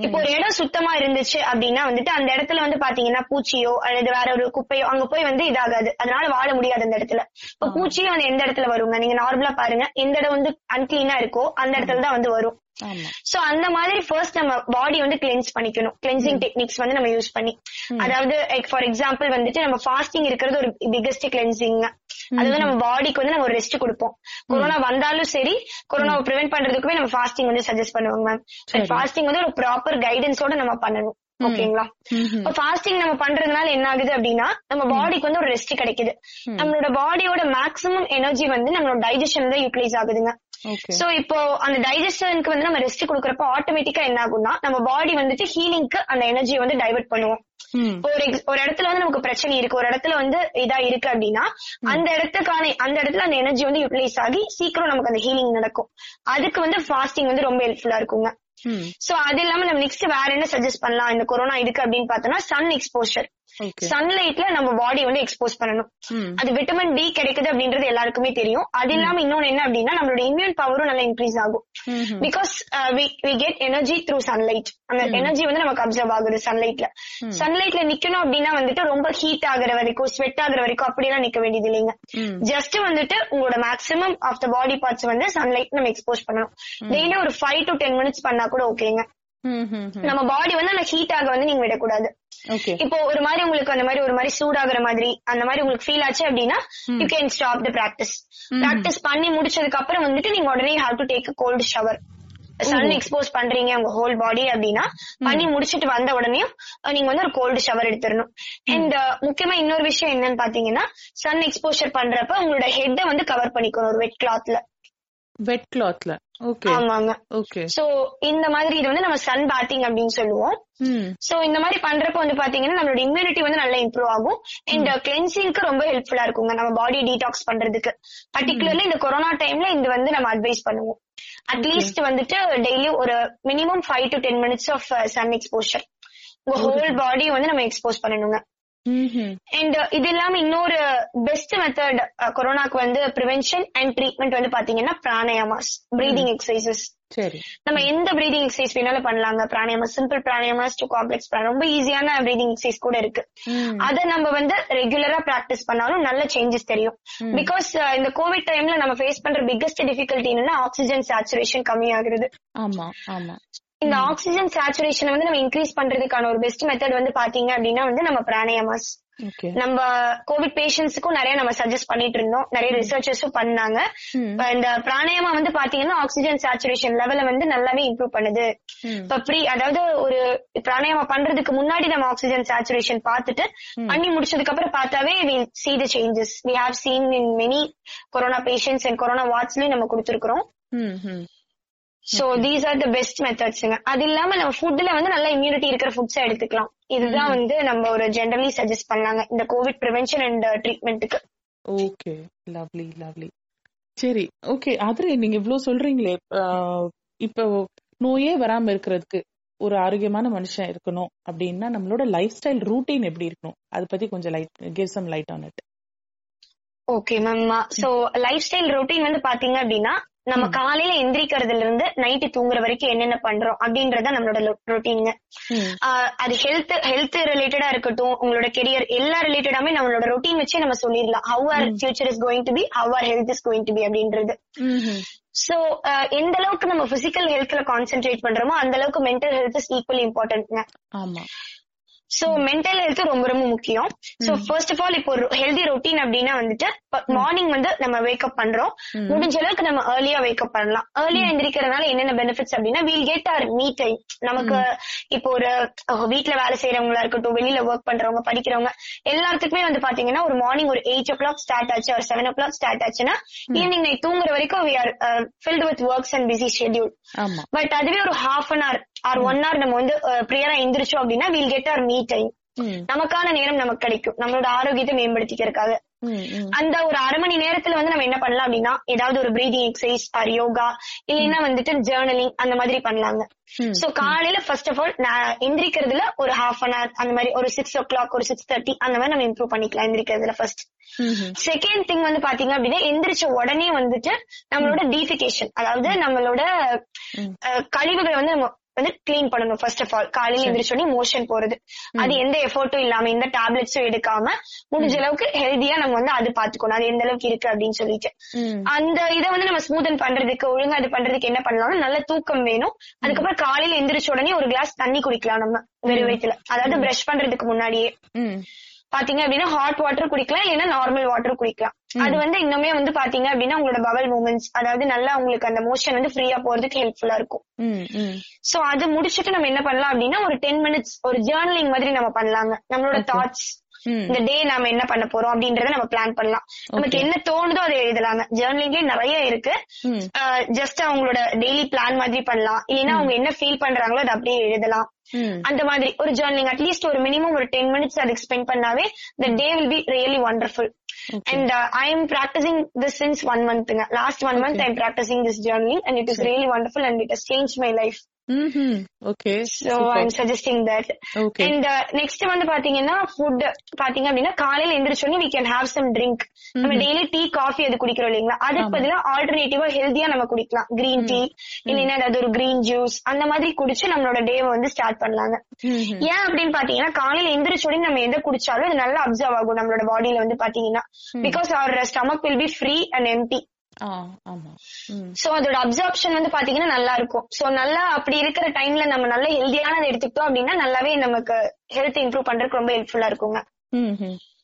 இப்போ ஒரு இடம் சுத்தமா இருந்துச்சு அப்படின்னா வந்துட்டு அந்த இடத்துல வந்து பாத்தீங்கன்னா பூச்சியோ அல்லது வேற ஒரு குப்பையோ அங்க போய் வந்து இதாகாது. அதனால வாழ முடியாது அந்த இடத்துல. இப்ப பூச்சியே வந்து எந்த இடத்துல வருங்க? நீங்க நார்மலா பாருங்க. எந்த இடம் வந்து அன்கிளீனா இருக்கோ அந்த இடத்துல தான் வந்து வரும். சோ அந்த மாதிரி ஃபர்ஸ்ட் நம்ம பாடி வந்து கிளென்ஸ் பண்ணிக்கணும். கிளென்சிங் டெக்னிக்ஸ் வந்து நம்ம யூஸ் பண்ணி. அதாவது ஃபார் எக்ஸாம்பிள் வந்துட்டு நம்ம ஃபாஸ்டிங் இருக்கிறது ஒரு பிக்கஸ்ட் கிளென்சிங் அதாவது நம்ம பாடிக்கு வந்து நம்ம ஒரு ரெஸ்ட் கொடுப்போம். கொரோனா வந்தாலும் சரி கொரோனாவை ப்ரிவென்ட் பண்றதுக்குமே நம்ம ஃபாஸ்டிங் வந்து சஜஸ்ட் பண்ணுவாங்க மேம் ஃபாஸ்டிங் வந்து ஒரு ப்ராப்பர் கைடன்ஸோட நம்ம பண்ணணும். ஓகேங்களா ஃபாஸ்டிங் நம்ம பண்றதுனால என்ன ஆகுது அப்படின்னா நம்ம பாடிக்கு வந்து ஒரு ரெஸ்ட் கிடைக்குது. நம்மளோட பாடியோட மேக்ஸிமம் எனர்ஜி வந்து நம்மளோட டைஜஷன் தான் யூட்டிலைஸ் ஆகுதுங்க. சோ இப்போ அந்த டைஜஷனுக்கு வந்து நம்ம ரெஸ்ட் கொடுக்கறப்ப ஆட்டோமேட்டிக்கா என்ன ஆகும்னா நம்ம பாடி வந்துட்டு ஹீலிங்க்கு அந்த எனர்ஜியை வந்து டைவர்ட் பண்ணுவோம். ஒரு ஒரு இடத்துல வந்து நமக்கு பிரச்சனை இருக்கு. ஒரு இடத்துல வந்து இதா இருக்கு அப்படின்னா அந்த இடத்துக்கான அந்த இடத்துல அந்த எனர்ஜி வந்து யூட்டிலைஸ் ஆகி சீக்கிரம் நமக்கு அந்த ஹீலிங் நடக்கும். அதுக்கு வந்து ஃபாஸ்டிங் வந்து ரொம்ப ஹெல்ப்ஃபுல்லா இருக்குங்க. சோ அது இல்லாம நம்ம நெக்ஸ்ட் வேற என்ன சஜஸ்ட் பண்ணலாம்? இந்த கொரோனா இதுக்கு அப்படின்னு பார்த்தோம்னா சன் எக்ஸ்போஷர் சன்லைட்ல நம்ம பாடி வந்து எக்ஸ்போஸ் பண்ணணும். அது விட்டமின் டி கிடைக்குது அப்படின்றது எல்லாருக்குமே தெரியும். அது இல்லாம இன்னொன்னு என்ன அப்படின்னா நம்மளோட இம்யூன் பவரும் நல்லா இன்க்ரீஸ் ஆகும். Because we get energy through sunlight அந்த எனர்ஜி வந்து நமக்கு அப்சர்வ் ஆகுது சன்லைட்ல சன்லைட்ல நிக்கணும் அப்படின்னா வந்துட்டு ரொம்ப ஹீட் ஆகுற வரைக்கும் ஸ்வெட் ஆகுற வரைக்கும் அப்படியெல்லாம் நிக்க வேண்டியது இல்லைங்க. ஜஸ்ட் வந்துட்டு உங்களோட maximum of the body parts வந்து சன்லைட் நம்ம எக்ஸ்போஸ் பண்ணணும். டெய்லி ஒரு ஃபைவ் டு டென் மினிட்ஸ் பண்ணா கூட ஓகேங்க. நம்ம பாடி வந்து அந்த ஹீட் ஆக வந்து நீங்க விடக்கூடாது. இப்போ ஒரு மாதிரி உங்களுக்கு அந்த மாதிரி ஒரு மாதிரி சூடாகிற மாதிரி அந்த மாதிரி உங்களுக்கு ஃபீல் ஆச்சு அப்படின்னா you can stop the practice practice பண்ணி முடிச்சதுக்கு அப்புறம் வந்துட்டு நீங்க உடனே have to take cold shower sun expose பண்றீங்க உங்க ஹோல் பாடி அப்படின்னா பண்ணி முடிச்சிட்டு வந்த உடனே நீங்க வந்து ஒரு கோல்டு ஷவர் எடுத்துடணும். அண்ட் முக்கியமா இன்னொரு விஷயம் என்னன்னு பாத்தீங்கன்னா சன் எக்ஸ்போஷர் பண்றப்ப உங்களோட ஹெட்டை வந்து கவர் பண்ணிக்கணும் ஒரு வெட் கிளாத்ல வெட் கிளாத்ல ஓகே ஆமாங்க. ஓகே சோ இந்த மாதிரி இது வந்து நம்ம சன் பேட்டிங் அப்படின்னு சொல்லுவோம். சோ இந்த மாதிரி பண்றப்ப வந்து பாத்தீங்கன்னா நம்மளோட இம்யூனிட்டி வந்து நல்லா இம்ப்ரூவ் ஆகும். அண்ட் கிளென்சிங்க்கு ரொம்ப ஹெல்ப்ஃபுல்லா இருக்குங்க நம்ம பாடி டீடாக்ஸ் பண்றதுக்கு. பர்டிகுலர்லி இந்த கொரோனா டைம்ல இது வந்து நம்ம அட்வைஸ் பண்ணுவோம். அட்லீஸ்ட் வந்துட்டு டெய்லி ஒரு minimum five to ten minutes of sun exposure உங்க ஹோல் பாடி வந்து நம்ம எக்ஸ்போஸ் பண்ணணுங்க. அண்ட் இது இல்லாம இன்னொரு பெஸ்ட் மெத்தட் கொரோனாக்கு வந்து ப்ரிவென்ஷன் அண்ட் ட்ரீட்மெண்ட் வந்து பாத்தீங்கன்னா பிராணயாமாஸ் பிரீதிங் எக்ஸசைசஸ் நம்ம எந்த பிரீதிங் எக்ஸசைஸ் வேணாலும் பண்ணலாங்க. பிராணாயாமம் சிம்பிள் பிராணாயாமஸ் டு காம்ப்ளெக்ஸ் ரொம்ப ஈஸியான பிரீதிங் எக்ஸசைஸ் கூட இருக்கு. ம் அத நம்ம வந்து ரெகுலரா பிராக்டிஸ் பண்ணாலும் நல்ல சேஞ்சஸ் தெரியும். பிகாஸ் இந்த கோவிட் டைம்ல நம்ம ஃபேஸ் பண்ற பிக்கஸ்ட் டிஃபிகல்ட்டி என்னன்னா ஆக்சிஜன் சேச்சுரேஷன் கம்மியாகிறது. ஆமா ஆமா. இந்த ஆக்சிஜன் சேச்சுரேஷன் வந்து நம்ம இன்க்ரீஸ் பண்றதுக்கான ஒரு பெஸ்ட் மெத்தட் வந்து பாத்தீங்க அப்படின்னா வந்து நம்ம பிராணாயாமாஸ் நம்ம கோவிட் பேஷண்ட்ஸுக்கும் நிறைய நம்ம சஜஸ்ட் பண்ணிட்டு இருந்தோம். நிறைய ரிசர்ச்சர்ஸும் பண்ணாங்க. இந்த பிராணாயாமா வந்து பாத்தீங்கன்னா ஆக்சிஜன் சேச்சுரேஷன் லெவல வந்து நல்லாவே இம்ப்ரூவ் பண்ணுது. இப்ப ப்ரீ அதாவது ஒரு பிராணாயாமா பண்றதுக்கு முன்னாடி நம்ம ஆக்சிஜன் சேச்சுரேஷன் பார்த்துட்டு பண்ணி முடிச்சதுக்கு அப்புறம் பார்த்தாவே we see the changes. We have seen in many corona patients and corona வார்ட்ஸ்லயும் நம்ம கொடுத்துருக்கோம் so these are the best மெத்தட்ஸ்ங்க அது இல்லாம நம்ம ஃபுட்ல வந்து நல்ல இம்யூனிட்டி இருக்கிற ஃபுட்ஸ் எடுத்துக்கலாம். இதுதான் வந்து நம்ம ஒரு ஜென்ரலி சஜஸ்ட் பண்ணாங்க இந்த கோவிட் ப்ரிவென்ஷன் அண்ட் ட்ரீட்மெண்ட்டுக்கு ஓகே லவ்லி லவ்லி சரி ஓகே அதுல நீங்க இவ்ளோ சொல்றீங்களே இப்போ நோயே வராம இருக்கிறதுக்கு ஒரு ஆரோக்கியமான மனுஷன் இருக்கணும் அப்படின்னா நம்மளோட லைஃப் ஸ்டைல் ரூட்டீன் எப்படி இருக்கணும்? அதை பத்தி கொஞ்சம் light give some light on it okay ma'am so life style routine வந்து பாத்தீங்க அப்படின்னா நம்ம காலையில எந்திரிக்கிறதுல இருந்து நைட்டு தூங்குற வரைக்கும் என்னென்ன பண்றோம் அப்படின்றத நம்மளோட ரொட்டீனுங்க அது ஹெல்த் ஹெல்த் ரிலேட்டடா இருக்கட்டும் உங்களோட கெரியர் எல்லா ரிலேட்டடாமே நம்மளோட ரொட்டீன் வச்சே நம்ம சொல்லிடலாம். How our future is going to be how our health is going to be அப்படின்றது. சோ எந்த அளவுக்கு நம்ம பிசிக்கல் ஹெல்த்ல கான்சென்ட்ரேட் பண்றோமோ அந்த அளவுக்கு மென்டல் ஹெல்த் இஸ் ஈக்குவலி இம்பார்ட்டன்ட்ங்க ஆமா. சோ மென்டல் ஹெல்த் ரொம்ப ரொம்ப முக்கியம். சோ ஃபர்ஸ்ட் ஆஃப் ஆல் இப்போ ஹெல்தி ரொட்டீன் அப்படின்னா வந்துட்டு மார்னிங் வந்து நம்ம வேக்கப் பண்றோம். முடிஞ்ச அளவுக்கு நம்ம ஏர்லியா வேக்கப் பண்ணலாம். ஏர்லியா எந்திரிக்கிறதுனால என்னென்ன பெனிஃபிட்ஸ் அப்படின்னா we'll get our me time நமக்கு இப்போ ஒரு வீட்ல வேலை செய்யறவங்களா இருக்கட்டும் வெளியில ஒர்க் பண்றவங்க படிக்கிறவங்க எல்லாத்துக்குமே வந்து பாத்தீங்கன்னா ஒரு மார்னிங் ஒரு எயிட் ஓ கிளாக் ஸ்டார்ட் ஆச்சு ஒரு செவன் ஓ கிளாக் ஸ்டார்ட் ஆச்சுன்னா ஈவினிங் நைட் தூங்குற வரைக்கும் we are filled with works and busy schedule but அதுவே ஒரு half an hour or one hour நம்ம வந்து ப்ரியரா எந்திரிச்சோம் அப்படின்னா we'll get our me. Time நமக்கான நேரம் நமக்கு கிடைக்கும். நம்மளோட ஆரோக்கியத்தை மேம்படுத்திக்கிறதுக்காக. அந்த ஒரு அரை மணி நேரத்துல வந்து நம்ம என்ன பண்ணலாம் அப்படின்னா ஏதாவது ஒரு பிரீதிங் எக்ஸசைஸ் ஆர் யோகா இல்லைன்னா வந்துட்டு ஜேர்னலிங் அந்த மாதிரி பண்ணலாங்க. சோ காலையில ஃபர்ஸ்ட் ஆஃப் ஆல் நான் எந்திரிக்கிறதுல ஒரு ஹாஃப் அன் hour அந்த மாதிரி ஒரு சிக்ஸ் ஓ கிளாக் ஒரு சிக்ஸ் தேர்ட்டி அந்த மாதிரி நம்ம இம்ப்ரூவ் பண்ணிக்கலாம் எந்திரிக்கிறதுல ஃபர்ஸ்ட். செகண்ட் திங் வந்து பாத்தீங்க அப்படின்னா எந்திரிச்ச உடனே வந்துட்டு நம்மளோட டீஃபிகேஷன் அதாவது நம்மளோட கழிவுகளை வந்து நம்ம வந்து கிளீன் பண்ணணும் ஃபர்ஸ்ட் ஆஃப் ஆல் காலையில எந்திரிச்ச உடனே மோஷன் போறது அது எந்த எஃபோர்ட்டும் இல்லாம எந்த டேப்லெட்ஸும் எடுக்காம முடிஞ்ச அளவுக்கு ஹெல்தியா நம்ம வந்து அது பாத்துக்கணும் அது எந்த அளவுக்கு இருக்கு அப்படின்னு சொல்லிட்டு. அந்த இதை வந்து நம்ம ஸ்மூதன் பண்றதுக்கு ஒழுங்கா அது பண்றதுக்கு என்ன பண்ணலாம்னா நல்ல தூக்கம் வேணும். அதுக்கப்புறம் காலையில எந்திரிச்ச உடனே ஒரு கிளாஸ் தண்ணி குடிக்கலாம் நம்ம வெறும் வயித்துல. அதாவது பிரஷ் பண்றதுக்கு முன்னாடியே. பாத்தீங்க அப்படின்னா ஹாட் வாட்டர் குடிக்கலாம் இல்லைன்னா நார்மல் வாட்டர் குடிக்கலாம் அது வந்து இன்னுமே வந்து பாத்தீங்க அப்படின்னா உங்களோட பவல் மூமெண்ட்ஸ் அதாவது நல்லா உங்களுக்கு அந்த மோஷன் வந்து ஃப்ரீயா போறதுக்கு ஹெல்ப்ஃபுல்லா இருக்கும். சோ அது முடிச்சிட்டு நம்ம என்ன பண்ணலாம் அப்படின்னா ஒரு டென் மினிட்ஸ் ஒரு ஜேர்னலிங் மாதிரி நம்ம பண்ணலாங்க நம்மளோட தாட்ஸ். இந்த டே நாம என்ன பண்ண போறோம் அப்படின்றத நம்ம பிளான் பண்ணலாம். நமக்கு என்ன தோணுதோ அதை எழுதலாங்க. ஜேர்னலிங்லேயே நிறைய இருக்கு. ஜஸ்ட் அவங்களோட டெய்லி பிளான் மாதிரி பண்ணலாம். இல்லைன்னா அவங்க என்ன ஃபீல் பண்றாங்களோ அதை அப்படியே எழுதலாம். அந்த மாதிரி ஒரு ஜேர்னலிங் அட்லீஸ்ட் ஒரு மினிமம் ஒரு டென் மினிட்ஸ் அதுக்கு ஸ்பெண்ட் பண்ணாவே the day will be really wonderful and I am practising this since one மந்த்ங்க last one month I am practising this journaling and it is really wonderful and it has change my life ம்ஹும். Okay so I'm suggesting that and next வந்து பாத்தீங்கன்னா ஃபுட் பாத்தீங்க அப்படின்னா காலையில எந்திரிச்சோடனே we can have some drink நம்ம டெய்லி டீ காஃபி அது குடிக்கிறோம் இல்லைங்களா? அதுக்கு பதிலா ஆல்டர்னேட்டிவா ஹெல்தியா நம்ம குடிக்கலாம். கிரீன் டீ இல்லைன்னா ஏதாவது ஒரு கிரீன் ஜூஸ் அந்த மாதிரி குடிச்சு நம்மளோட டேவை வந்து ஸ்டார்ட் பண்ணலாங்க. ம்ஹும். ஏன் அப்படின்னு பாத்தீங்கன்னா காலையில எந்திரிச்சோடனே நம்ம எதை குடிச்சாலும் அது நல்லா அப்சர்வ் ஆகும் நம்மளோட பாடியில வந்து பாத்தீங்கன்னா. Because our stomach will be free and empty ம் சோ அதோட அப்சார்ப்ஷன் வந்து பாத்தீங்கன்னா நல்லா இருக்கும் சோ நல்லா அப்படி இருக்கிற டைம்ல நம்ம நல்ல ஹெல்தியானதை எடுத்துக்கிட்டோம் அப்படின்னா நல்லாவே நமக்கு ஹெல்த் இம்ப்ரூவ் பண்றதுக்கு ரொம்ப ஹெல்ப்ஃபுல்லா இருக்குங்க.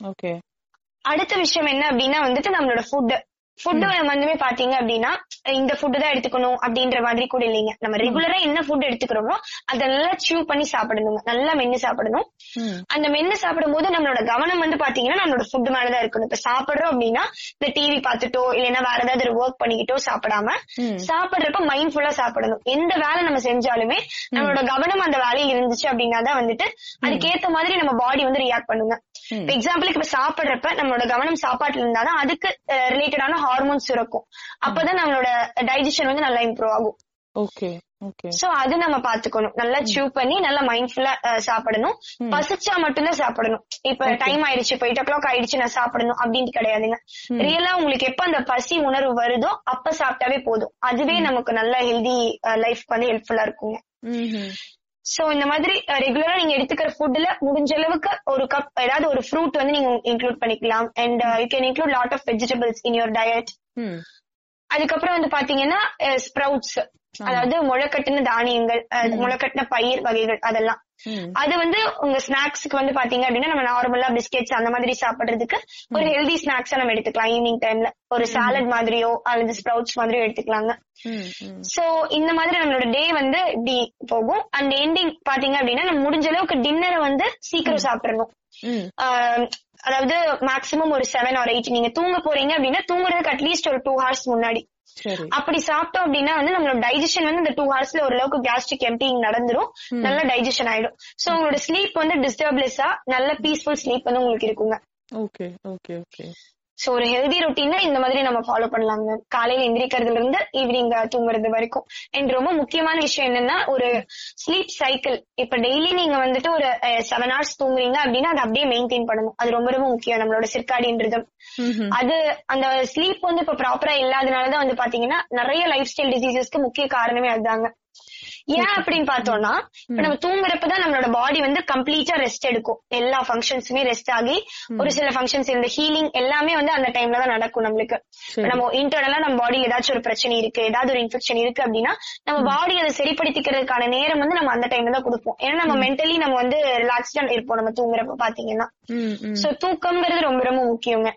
ஓகே அடுத்த விஷயம் என்ன அப்படின்னா வந்துட்டு நம்மளோட ஃபுட் ஃபுட் வந்துமே பாத்தீங்க அப்படின்னா இந்த ஃபுட் தான் எடுத்துக்கணும் அப்படின்ற மாதிரி கூட இல்லைங்க. நம்ம ரெகுலரா என்ன ஃபுட் எடுத்துக்கிறோமோ அதை நல்லா சூ பண்ணி சாப்பிடணுங்க. நல்லா மென்னு சாப்பிடணும். அந்த மென்னு சாப்பிடும் போது நம்மளோட கவனம் வந்து பாத்தீங்கன்னா நம்மளோட ஃபுட் மேலதான் இருக்கணும். இப்ப சாப்பிடுறோம் அப்படின்னா இந்த டிவி பார்த்துட்டோ இல்லைன்னா வேற ஏதாவது ஒரு ஒர்க் பண்ணிக்கிட்டோ சாப்பிடாம சாப்பிடுறப்ப மைண்ட்ஃபுல்லா சாப்பிடணும். எந்த வேலை நம்ம செஞ்சாலுமே நம்மளோட கவனம் அந்த வேலையில் இருந்துச்சு அப்படின்னா தான் வந்துட்டு அதுக்கேத்த மாதிரி நம்ம பாடி வந்து ரியாக்ட் பண்ணுங்க. எக்ஸாம்பிளுக்கு இப்ப சாப்பிடுறப்ப நம்மளோட கவனம் சாப்பாட்டுல இருந்தாதான் அதுக்கு ரிலேட்டடான ஹார்மோன்ஸ் இருக்கும் அப்பதான் நம்மளோட டைஜஷன் வந்து நல்லா இம்ப்ரூவ் ஆகும். ஓகே சோ அது நம்ம பாத்துக்கணும். நல்லா சூ பண்ணி நல்லா மைண்ட்ஃபுல்லா சாப்பிடணும். பசிச்சா மட்டும்தான் சாப்பிடணும். இப்ப டைம் ஆயிடுச்சு இப்போ எயிட் ஓ கிளாக் ஆயிடுச்சு நான் சாப்பிடணும் அப்படின்ட்டு கிடையாதுங்க. ரியலா உங்களுக்கு எப்ப அந்த பசி உணர்வு வருதோ அப்ப சாப்பிட்டாவே போதும். அதுவே நமக்கு நல்ல ஹெல்தி லைஃப்க்கு வந்து ஹெல்ப்ஃபுல்லா இருக்குங்க. சோ இந்த மாதிரி ரெகுலரா நீங்க எடுத்துக்கிற ஃபுட்ல முடிஞ்ச அளவுக்கு ஒரு கப் ஏதாவது ஒரு ஃப்ரூட் வந்து நீங்க இன்க்ளூட் பண்ணிக்கலாம். And you can include lot of vegetables in your diet அதுக்கப்புறம் வந்து பாத்தீங்கன்னா ஸ்ப்ரவுட்ஸ் அதாவது முளைக்கட்டின தானியங்கள் முளைக்கட்டின பயிர் வகைகள் அதெல்லாம். அது வந்து உங்க ஸ்நாக்ஸ்க்கு வந்து பாத்தீங்க அப்படின்னா நம்ம நார்மலா பிஸ்கெட்ஸ் அந்த மாதிரி சாப்பிடுறதுக்கு ஒரு ஹெல்தி ஸ்நாக்ஸா நம்ம எடுத்துக்கலாம். ஈவினிங் டைம்ல ஒரு சாலட் மாதிரியோ அல்லது ஸ்ப்ரவுட்ஸ் மாதிரியோ எடுத்துக்கலாங்க. சோ இந்த மாதிரி நம்மளோட டே வந்து இப்படி போகும். அண்ட் எண்டிங் பாத்தீங்க அப்படின்னா நம்ம முடிஞ்ச அளவுக்கு டின்னரை வந்து சீக்கிரம் சாப்பிடணும். அதாவது மேக்ஸிமம் ஒரு செவன் ஆர் எயிட் நீங்க தூங்க போறீங்க அப்படின்னா தூங்குறதுக்கு அட்லீஸ்ட் ஒரு டூ ஹவர்ஸ் முன்னாடி. அப்படி சாப்பிட்டோம் அப்படின்னா வந்து நம்மளோட டைஜஷன் வந்து இந்த டூ ஹவர்ஸ்ல ஓரளவுக்கு கேஸ்ட்ரிக் எம்டிங் நடந்துரும். நல்ல டைஜஷன் ஆயிடும். சோ உங்களோட ஸ்லீப் வந்து டிஸ்டர்ப்லெஸ்ஸா நல்ல பீஸ்ஃபுல் ஸ்லீப் வந்து உங்களுக்கு இருக்குங்க. ஓகே ஓகே ஓகே சோ ஒரு ஹெல்தி ரொட்டீன் இந்த மாதிரி நம்ம ஃபாலோ பண்ணலாங்க காலையில எந்திரிக்கிறதுல இருந்து ஈவினிங் தூங்குறது வரைக்கும். அண்ட் ரொம்ப முக்கியமான விஷயம் என்னன்னா ஒரு ஸ்லீப் சைக்கிள் இப்ப டெய்லி நீங்க வந்துட்டு ஒரு செவன் ஹவர்ஸ் தூங்குறீங்க அப்படின்னா அதை அப்படியே மெயின்டைன் பண்ணணும். அது ரொம்ப ரொம்ப முக்கியம். நம்மளோட சிற்காடின்றது. அது அந்த ஸ்லீப் வந்து இப்ப ப்ராப்பரா இல்லாதனாலதான் வந்து பாத்தீங்கன்னா நிறைய லைஃப் ஸ்டைல் டிசீசஸ்க்கு முக்கிய காரணமே அதுதாங்க. ஏன் அப்படின்னு பார்த்தோம்னா இப்ப நம்ம தூங்குறப்பதான் நம்மளோட பாடி வந்து கம்ப்ளீட்டா ரெஸ்ட் எடுக்கும். எல்லா ஃபங்க்ஷன்ஸுமே ரெஸ்ட் ஆகி ஒரு சில ஃபங்க்ஷன்ஸ் இந்த ஹீலிங் எல்லாமே வந்து அந்த டைம்ல தான் நடக்கும் நம்மளுக்கு. நம்ம இன்டர்னலா நம்ம பாடியில ஏதாச்சும் ஒரு பிரச்சனை இருக்கு ஏதாவது ஒரு இன்ஃபெக்ஷன் இருக்கு அப்படின்னா நம்ம பாடி அதை சரிப்படுத்திக்கிறதுக்கான நேரம் வந்து நம்ம அந்த டைம்ல தான் கொடுப்போம். ஏன்னா நம்ம மென்டலி நம்ம வந்து ரிலாக்ஸ்டா இருப்போம் நம்ம தூங்குறப்ப பாத்தீங்கன்னா சோ தூக்கம்ங்கிறது ரொம்ப ரொம்ப முக்கியங்க.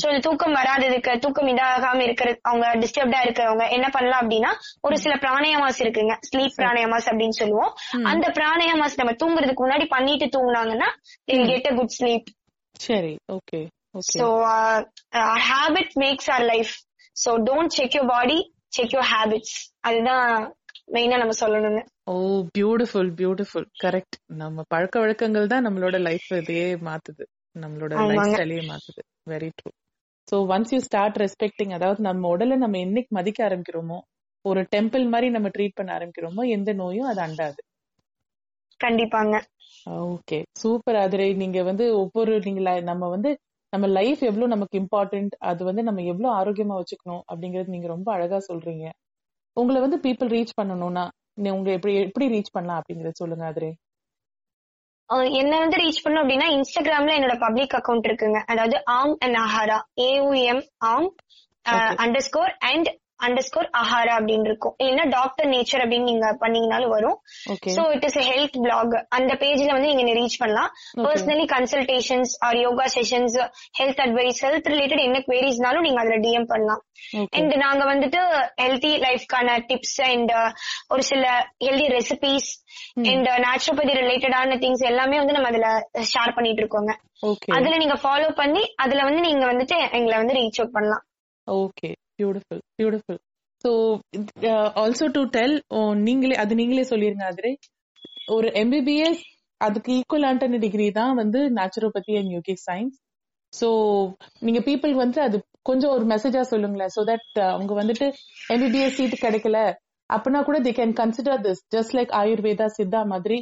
சோ இந்த தூக்கம் வராததுக்கு தூக்கம் இதாகாம இருக்கிற அவங்க டிஸ்டர்ப்டா இருக்கிறவங்க என்ன பண்ணலாம் அப்படின்னா ஒரு சில பிராணயமாஸ் இருக்குங்க. ஸ்லீப் பிராணயமாஸ் அப்படின்னு சொல்லுவோம். அந்த பிராணயமாஸ் நம்ம தூங்குறதுக்கு முன்னாடி பண்ணிட்டு தூங்குனாங்கன்னா கெட் அ குட் ஸ்லீப் சரி. Okay so habit makes our life so don't check your body check your habits அதுதான் மெயினா நம்ம சொல்லணுங்க. ஓ பியூட்டிஃபுல் பியூட்டிஃபுல் கரெக்ட் நம்ம பழக்க வழக்கங்கள் தான் நம்மளோட லைஃப் இதையே மாத்துது. நம்மளோட லைஃப். ஸ்டைலையே மாத்துது. Very true so once you start respecting அதாவது நம்ம உடலை நம்ம என்னைக்கு மதிக்க ஆரம்பிக்கிறோமோ ஒரு டெம்பிள் மாதிரி நம்ம ட்ரீட் பண்ண ஆரம்பிக்கிறோமோ எந்த நோயும் அது அண்டாது. கண்டிப்பாங்க. ஓகே சூப்பர் அதிரை நீங்க வந்து ஒவ்வொரு நீங்க நம்ம வந்து நம்ம லைஃப் எவ்வளவு நமக்கு இம்பார்ட்டன்ட் அது வந்து நம்ம எவ்வளவு ஆரோக்கியமா வச்சுக்கணும் அப்படிங்கறது நீங்க ரொம்ப அழகா சொல்றீங்க. உங்களை வந்து பீப்புள் ரீச் பண்ணணும்னா நீ உங்களை எப்படி எப்படி ரீச் பண்ணலாம் அப்படிங்கறத சொல்லுங்க அதிரை என்ன வந்து ரீச் பண்ணும் அப்படின்னா இன்ஸ்டாகிராம்ல என்னோட பப்ளிக் அக்கவுண்ட் இருக்குங்க. அதாவது ஆம் அண்ட் அஹாரா ஏயுஎம் ஆம் underscore and underscore Ahara அப்படின்னு இருக்கும். இல்லைன்னா டாக்டர் நேச்சர் அப்படின்னு நீங்க பண்ணீங்கனாலும் வரும். So it is health blog அந்த பேஜ்ல வந்து நீங்க ரீச் பண்ணலாம். Personally consultations or yoga sessions health advice health related என்ன queries-னாலும் நீங்க அதுல டிஎம் பண்ணலாம். அண்ட் நாங்க வந்துட்டு ஹெல்தி லைஃப்க்கான டிப்ஸ் அண்ட் ஒரு சில ஹெல்தி ரெசிபிஸ் அண்ட் நேச்சுரோபதி ரிலேட்டடான திங்ஸ் எல்லாமே வந்து நம்ம அதுல ஷேர் பண்ணிட்டு இருக்கோங்க. அதுல நீங்க ஃபாலோ பண்ணி அதுல வந்து நீங்க வந்துட்டு எங்களை வந்து ரீச் அவுட் பண்ணலாம். Okay beautiful beautiful so also to tell நீங்களே அது நீங்களே சொல்லிருங்க அதிரை ஒரு எம்பிபிஎஸ் அதுக்கு ஈக்குவலான டிகிரி தான் வந்து naturopathy and yogic science so நீங்க பீப்புள் வந்து அது கொஞ்சம் ஒரு மெசேஜா சொல்லுங்களேன் ஸோ தட் அவங்க வந்துட்டு எம்பிபிஎஸ் சீட் கிடைக்கல அப்பனா கூட they can consider this just like Ayurveda Siddha மாதிரி.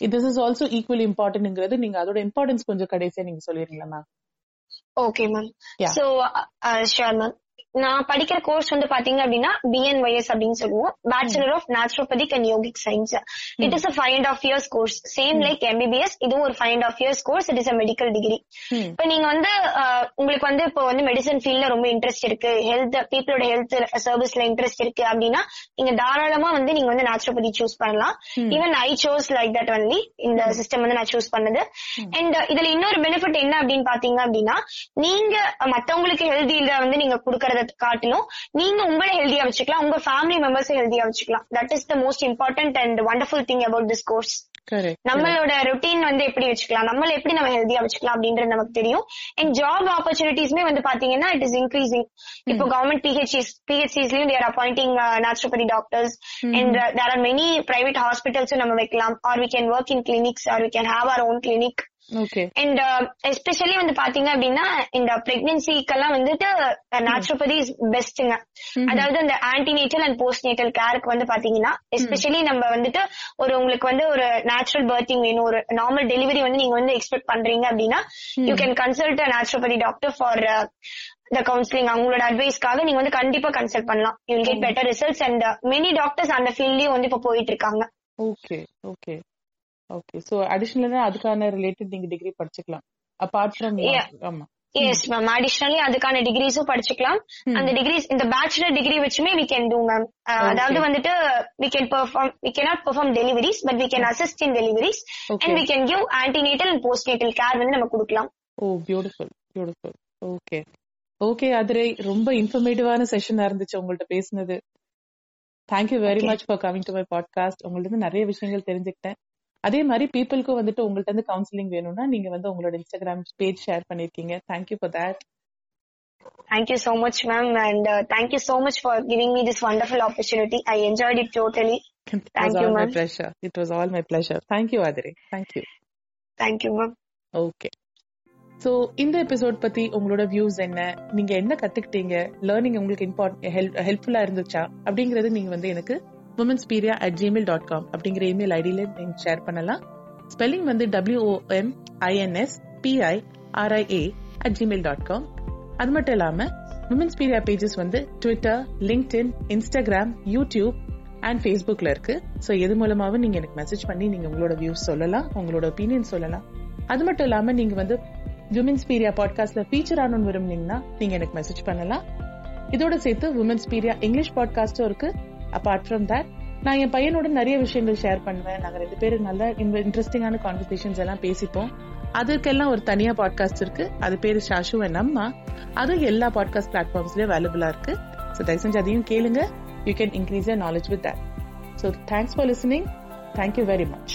திஸ் இஸ் ஆல்சோ ஈக்குவலி இம்பார்ட்டன்ட்ங்கிறது நீங்க அதோட இம்பார்ட்டன்ஸ் கொஞ்சம் கடைசியா நீங்க சொல்லிருங்களா ma'am okay ma'am. So sure ma'am நான் படிக்கிற கோர்ஸ் வந்து பாத்தீங்க அப்படின்னா பிஎன்ஒய்எஸ் அப்படின்னு சொல்லுவோம். Bachelor of naturopathic and yogic science it is a five and half years course same like MBBS இதுவும் ஒரு five and half years course it is a medical degree. இப்ப நீங்க வந்து உங்களுக்கு வந்து இப்போ வந்து மெடிசன் ஃபீல்ட்ல ரொம்ப இன்ட்ரெஸ்ட் இருக்கு. ஹெல்த் பீப்புளோட ஹெல்த் சர்வீஸ்ல இன்ட்ரெஸ்ட் இருக்கு அப்படின்னா நீங்க தாராளமா வந்து நீங்க வந்து நேச்சுரோபதி சூஸ் பண்ணலாம். Even I chose like that only இந்த சிஸ்டம் வந்து நான் சூஸ் பண்ணது. அண்ட் இதுல இன்னொரு பெனிஃபிட் என்ன அப்படின்னு பாத்தீங்க அப்படின்னா நீங்க மத்தவங்களுக்கு ஹெல்தியில வந்து நீங்க கொடுக்கறத காட்டிலும் நீங்க உங்களை ஹெல்தியா வச்சுக்கலாம். உங்க ஃபேமிலி மெம்பர்ஸ் ஹெல்தியா வச்சுக்கலாம். That is the most important and wonderful thing about this course நம்மளோட ரொட்டீன் வந்து எப்படி வச்சுக்கலாம்? நம்மள எப்படி நம்ம ஹெல்தியா வச்சுக்கலாம் அப்படின்றது நமக்கு தெரியும். அண்ட் ஜாப் ஆப்பர்ச்சுனிட்டிஸ்மே வந்து பாத்தீங்கன்னா இட் இஸ் இன்க்ரீசிங் இப்போ government PHCs பிஹெச்சிஸ்லயும் they're appointing naturopathy doctors and there are many private ஹாஸ்பிட்டல்ஸும் நம்ம வைக்கலாம். Or we can work in clinics or we can have our own clinic and especially வந்து பாத்தீங்க அப்படின்னா இந்த பிரெக்னன்சிக்கெல்லாம் வந்துட்டு நேச்சுரோபதி இஸ் பெஸ்ட்டுங்க அதாவது இந்த ஆன்டிநேட்டல் அண்ட் போஸ்ட் நேட்டல் கேருக்கு வந்து பாத்தீங்கன்னா எஸ்பெஷலி நம்ம வந்துட்டு ஒரு உங்களுக்கு வந்து ஒரு நேச்சுரல் பர்த்திங் வேணும் ஒரு நார்மல் டெலிவரி வந்து நீங்க வந்து எக்ஸ்பெக்ட் பண்றீங்க அப்படின்னா you can consult naturopathy doctor for the counselling அவங்களோட அட்வைஸ்க்காக நீங்க வந்து கண்டிப்பா கன்சல்ட் பண்ணலாம். You get better results and many doctors அந்த ஃபீல்ட்லயும் வந்து இப்ப போயிட்டு இருக்காங்க. ஓகே ஓகே ஓகே சோ அடிஷனலா அதுக்கான ரிலேட்டட் நீங்க டிகிரி படிச்சுக்கலாம். Apart from. ஆமா. எஸ் மேம் அடிஷனலி அதுக்கான டிகிரிஸும் படிச்சுக்கலாம். அந்த டிகிரிஸ் இந்த பேச்சுலர் டிகிரி வச்சுமே வி கேன் டூ மேம் அதாவது வந்துட்டு we can perform we cannot perform deliveries but we can assist in deliveries. And we can give antenatal and postnatal care வந்து நம்ம கொடுக்கலாம். ஓ beautiful beautiful okay okay Aathirai ரொம்ப இன்ஃபர்மேட்டிவான செஷனா இருந்துச்சு உங்கள்ட்ட பேசினது. Thank you very. Much for coming to my podcast உங்கள்ட்ட நிறைய விஷயங்கள் தெரிஞ்சுக்கிட்டேன். அதே மாதிரி பீப்புளுக்கும் வந்துட்டு உங்கள்ட்ட இருந்து கவுன்சிலிங் வேணும்னா நீங்க வந்து உங்களோட இன்ஸ்டாகிராம் பேஜ் ஷேர் பண்ணிருக்கீங்க thank you for that Thank you so much, ma'am, and uh, thank you so much for giving me this wonderful opportunity. I enjoyed it totally. It was Thank all you, my ma'am. pleasure. It was all my pleasure. Thank you, Adire. Thank you. Thank you, ma'am. Okay so இந்த எபிசோட் பத்தி உங்களோட வியூஸ் என்ன நீங்க என்ன கத்துக்கிட்டீங்க லேர்னிங் உங்களுக்கு இம்பார்ட் ஹெல்ப்ஃபுல்லா இருந்துச்சா அப்படிங்கறது நீங்க வந்து எனக்கு Wominspiria at Gmail dot com அப்படிங்கிற இமெயில் ஐடியில நீங்க ஷேர் பண்ணலாம். ஸ்பெல்லிங் வந்து W O M I N S P I R I A at Gmail dot com அது மட்டும் இல்லாம உமன்ஸ் பீரியா பேஜஸ் வந்து Twitter LinkedIn Instagram YouTube and ஃபேஸ்புக்ல இருக்கு. ஸோ எது மூலமாவும் நீங்க எனக்கு மெசேஜ் பண்ணி நீங்க உங்களோட வியூஸ் சொல்லலாம் உங்களோட ஒப்பீனியன் சொல்லலாம். அது மட்டும் இல்லாம நீங்க வந்து விமன்ஸ் பீரியா பாட்காஸ்ட்ல ஃபீச்சர் ஆனோன்னு விரும்புனீங்கன்னா நீங்க எனக்கு மெசேஜ் பண்ணலாம். இதோட சேர்த்து உமன்ஸ் பீரியா இங்கிலீஷ் பாட்காஸ்டும் இருக்கு. அபார்ட் ஃப்ரம் தட் நான் என் பையனோட நிறைய விஷயங்கள் ஷேர் பண்ணுவேன். நாங்க ரெண்டு பேரும் நல்ல இன்ட்ரெஸ்டிங்கான கான்வர்சேஷன்ஸ் எல்லாம் பேசிப்போம். அதுக்கெல்லாம் ஒரு தனியா பாட்காஸ்ட் இருக்கு. அது பேரு ஷாஷு அண்ட் அம்மா அதுவும் எல்லா பாட்காஸ்ட் பிளாட்ஃபார்ம்ஸ்லயும் அவைலபிளா இருக்கு. ஸோ தயவு செஞ்சு அதையும் கேளுங்க. You can increase your knowledge with that so thanks for listening thank you very much